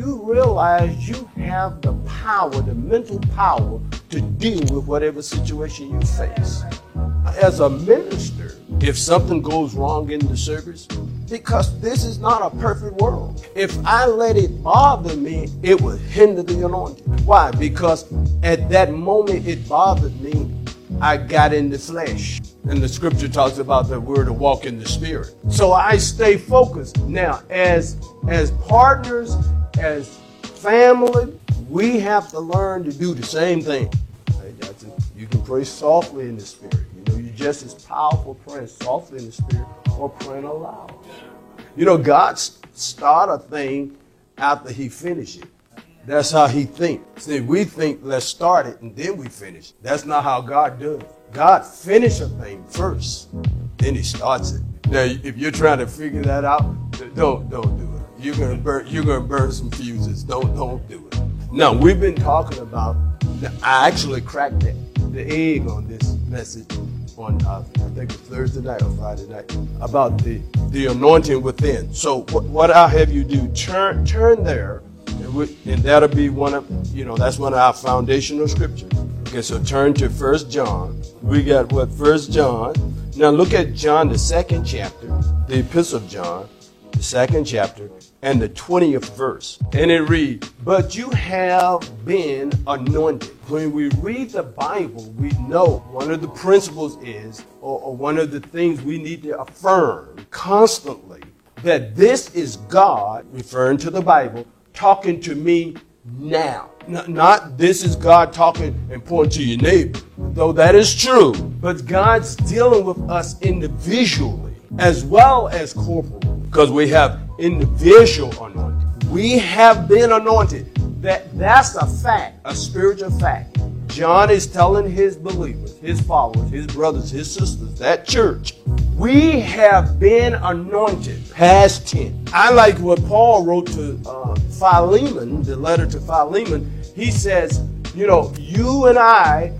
You realize you have the power, the mental power to deal with whatever situation you face. As a minister, if something goes wrong in the service, because this is not a perfect world. If I let it bother me, it would hinder the anointing. Why? Because at that moment it bothered me, I got in the flesh. And the scripture talks about the word to walk in the spirit. So I stay focused. Now, as as partners, as family, we have to learn to do the same thing. You can pray softly in the spirit. You know, you're just as powerful praying softly in the spirit or praying aloud. You know, God start a thing after He finish it. That's how He thinks. See, we think let's start it and then we finish. That's not how God does. God finish a thing first, then He starts it. Now, if you're trying to figure that out, don't don't do. You're gonna burn. You're gonna burn some fuses. Don't don't do it. Now, we've been talking about. I actually cracked the, the egg on this message on uh, I think it's Thursday night or Friday night about the the anointing within. So what, what I'll have you do turn turn there, and, we, and that'll be one of you know that's one of our foundational scriptures. Okay, so turn to First John. We got what First John. Now look at John the second chapter, the Epistle of John, the second chapter, and the 20th verse. And it reads, But you have been anointed. When we read the Bible, we know one of the principles is, or, or one of the things we need to affirm constantly, that this is God, referring to the Bible, talking to me now. Not, not, this is God talking and pointing to your neighbor, though that is true. But God's dealing with us individually as well as corporally because we have individual anointing. We have been anointed. That that's a fact, a spiritual fact. John is telling his believers, his followers, his brothers, his sisters, that church, we have been anointed. Past tense. I like what Paul wrote to uh, Philemon, the letter to Philemon. He says, you know, you and I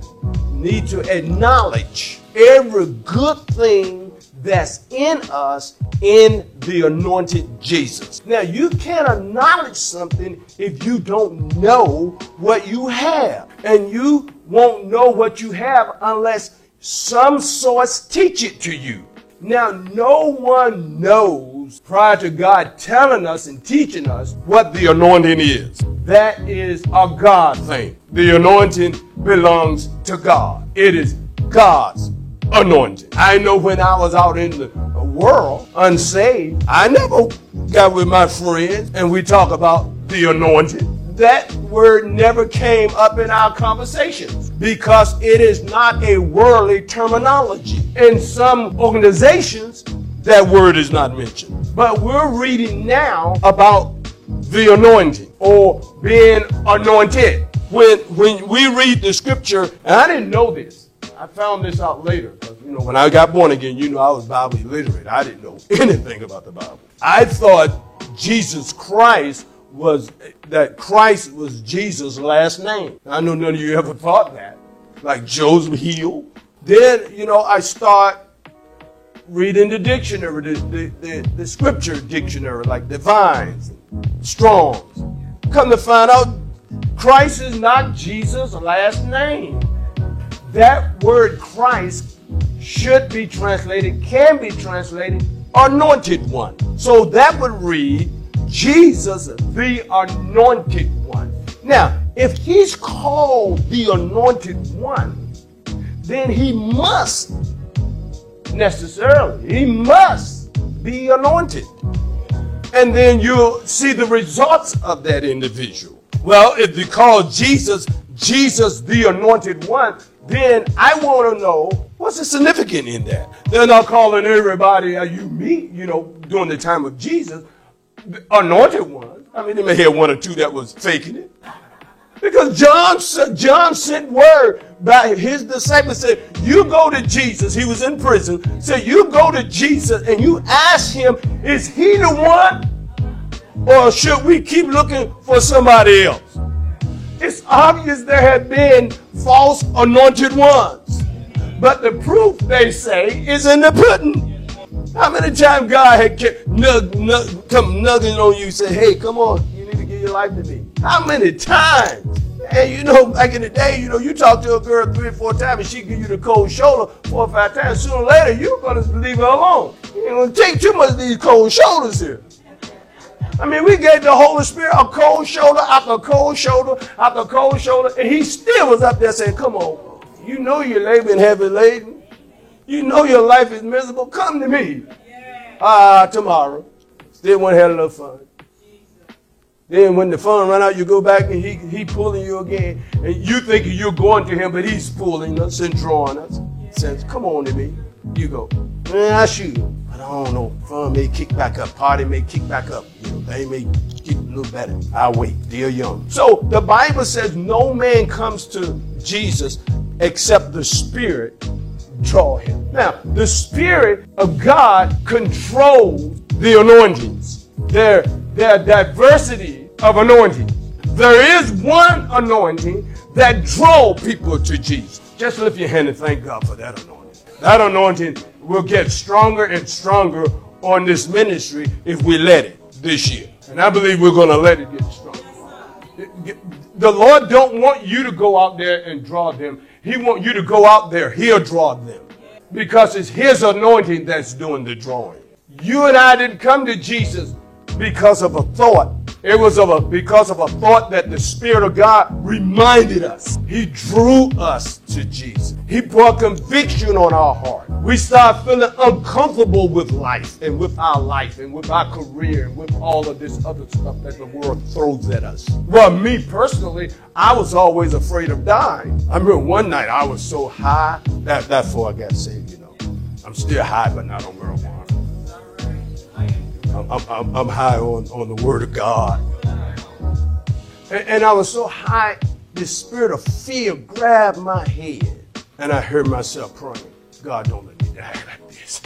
need to acknowledge every good thing that's in us in the anointed Jesus. Now, you can't acknowledge something if you don't know what you have. And you won't know what you have unless some source teach it to you. Now, no one knows prior to God telling us and teaching us what the anointing is. That is a God thing. The anointing belongs to God. It is God's anointing. I know when I was out in the world unsaved, I never got with my friends and we talk about the anointing. That word never came up in our conversations because it is not a worldly terminology. In some organizations, that word is not mentioned. But we're reading now about the anointing or being anointed. When, when we read the scripture, and I didn't know this, I found this out later. You know, when I got born again, you know, I was Bible illiterate. I didn't know anything about the Bible. I thought Jesus Christ was that Christ was Jesus' last name. I know none of you ever thought that. Like Joseph Hill. Then, you know, I start reading the dictionary, the, the, the, the scripture dictionary, like the Strongs. Come to find out, Christ is not Jesus' last name that word Christ should be translated, can be translated, anointed one. So that would read, Jesus, the anointed one. Now, if he's called the anointed one, then he must necessarily, he must be anointed. And then you'll see the results of that individual. Well, if you call Jesus, Jesus the anointed one, then I want to know what's the significance in that. They're not calling everybody you meet, you know, during the time of Jesus, anointed ones. I mean, they may have one or two that was faking it. Because John, John sent word by his disciples said, you go to Jesus. He was in prison. Said, you go to Jesus and you ask him, is he the one? Or should we keep looking for somebody else? It's obvious there have been false anointed ones. But the proof, they say, is in the pudding. How many times God had kept nug, nug, come nugging on you, say, hey, come on, you need to give your life to me? How many times? And you know, back in the day, you know, you talk to a girl three or four times and she give you the cold shoulder four or five times. Sooner or later, you're gonna leave her alone. You ain't gonna take too much of these cold shoulders here. I mean, we gave the Holy Spirit a cold shoulder after cold shoulder after cold shoulder, and he still was up there saying, Come on, you know you're laboring heavy laden. You know your life is miserable. Come to me. Ah, tomorrow. Still want to have a little fun. Then when the fun run out, you go back and he, he pulling you again. And you think you're going to him, but he's pulling us and drawing us. Says, come on to me. You go. Man, I shoot. But I don't know. Fun may kick back up. Party may kick back up. They may get a little better. I wait. They're young. So the Bible says no man comes to Jesus except the Spirit draw him. Now, the Spirit of God controls the anointings. There, there diversity of anointings. There is one anointing that draw people to Jesus. Just lift your hand and thank God for that anointing. That anointing will get stronger and stronger on this ministry if we let it this year. And I believe we're going to let it get stronger. The Lord don't want you to go out there and draw them. He want you to go out there. He'll draw them. Because it's His anointing that's doing the drawing. You and I didn't come to Jesus because of a thought. It was of a, because of a thought that the Spirit of God reminded us. He drew us to Jesus. He brought conviction on our heart. We start feeling uncomfortable with life and with our life and with our career and with all of this other stuff that the world throws at us. Well, me personally, I was always afraid of dying. I remember one night I was so high that that's before I got saved, you know. I'm still high, but not on marijuana. I'm, I'm, I'm high on, on the Word of God. And, and I was so high, the spirit of fear grabbed my head. And I heard myself praying, God, don't let me die like this.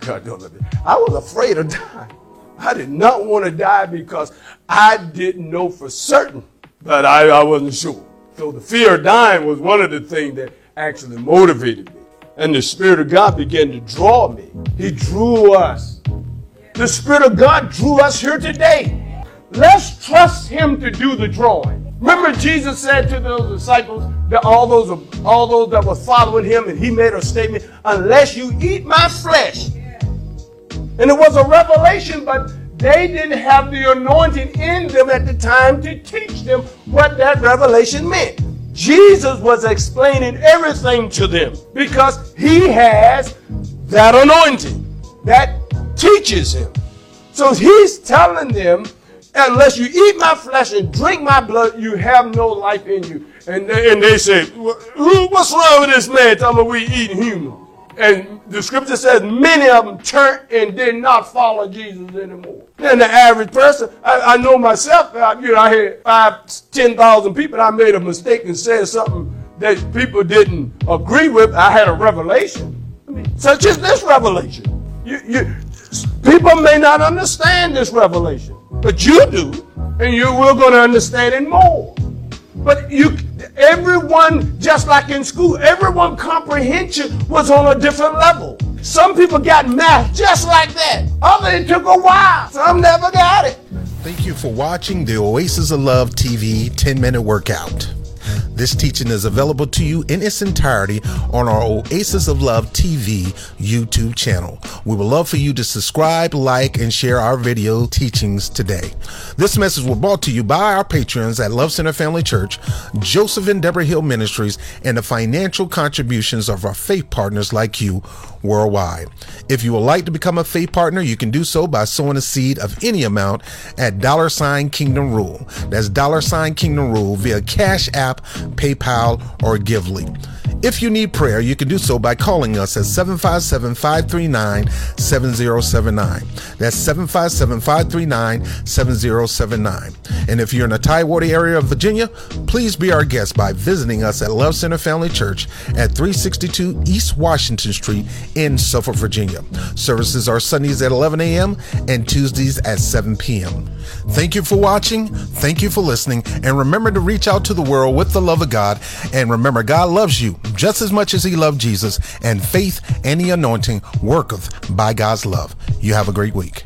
God, don't let me. I was afraid of dying. I did not want to die because I didn't know for certain, but I, I wasn't sure. So the fear of dying was one of the things that actually motivated me. And the Spirit of God began to draw me. He drew us the Spirit of God drew us here today. Let's trust Him to do the drawing. Remember, Jesus said to those disciples, that all those, all those that were following Him, and He made a statement, unless you eat my flesh. And it was a revelation, but they didn't have the anointing in them at the time to teach them what that revelation meant. Jesus was explaining everything to them because he has that anointing, that teaches him. So he's telling them, unless you eat my flesh and drink my blood, you have no life in you. And they, and they say, what's wrong with this man talking about we eat human? And the scripture says many of them turned and did not follow Jesus anymore. And the average person, I, I know myself, I, you know, I had five, 10,000 people, I made a mistake and said something that people didn't agree with. I had a revelation. I mean, such as this revelation. You, you, People may not understand this revelation, but you do, and you will going to understand it more. But you, everyone, just like in school, everyone comprehension was on a different level. Some people got math just like that. Others it took a while. Some never got it. Thank you for watching the Oasis of Love TV 10 minute workout. This teaching is available to you in its entirety on our Oasis of Love TV YouTube channel. We would love for you to subscribe, like, and share our video teachings today. This message was brought to you by our patrons at Love Center Family Church, Joseph and Deborah Hill Ministries, and the financial contributions of our faith partners like you worldwide. If you would like to become a faith partner, you can do so by sowing a seed of any amount at dollar sign kingdom rule. That's dollar sign kingdom rule via Cash App, PayPal, or Givelify. If you need prayer, you can do so by calling us at 757 539 7079. That's 757 539 7079. And if you're in the Tidewater area of Virginia, please be our guest by visiting us at Love Center Family Church at 362 East Washington Street in Suffolk, Virginia. Services are Sundays at 11 a.m. and Tuesdays at 7 p.m. Thank you for watching. Thank you for listening. And remember to reach out to the world with the love of God. And remember, God loves you just as much as he loved Jesus, and faith and the anointing worketh by God's love. You have a great week.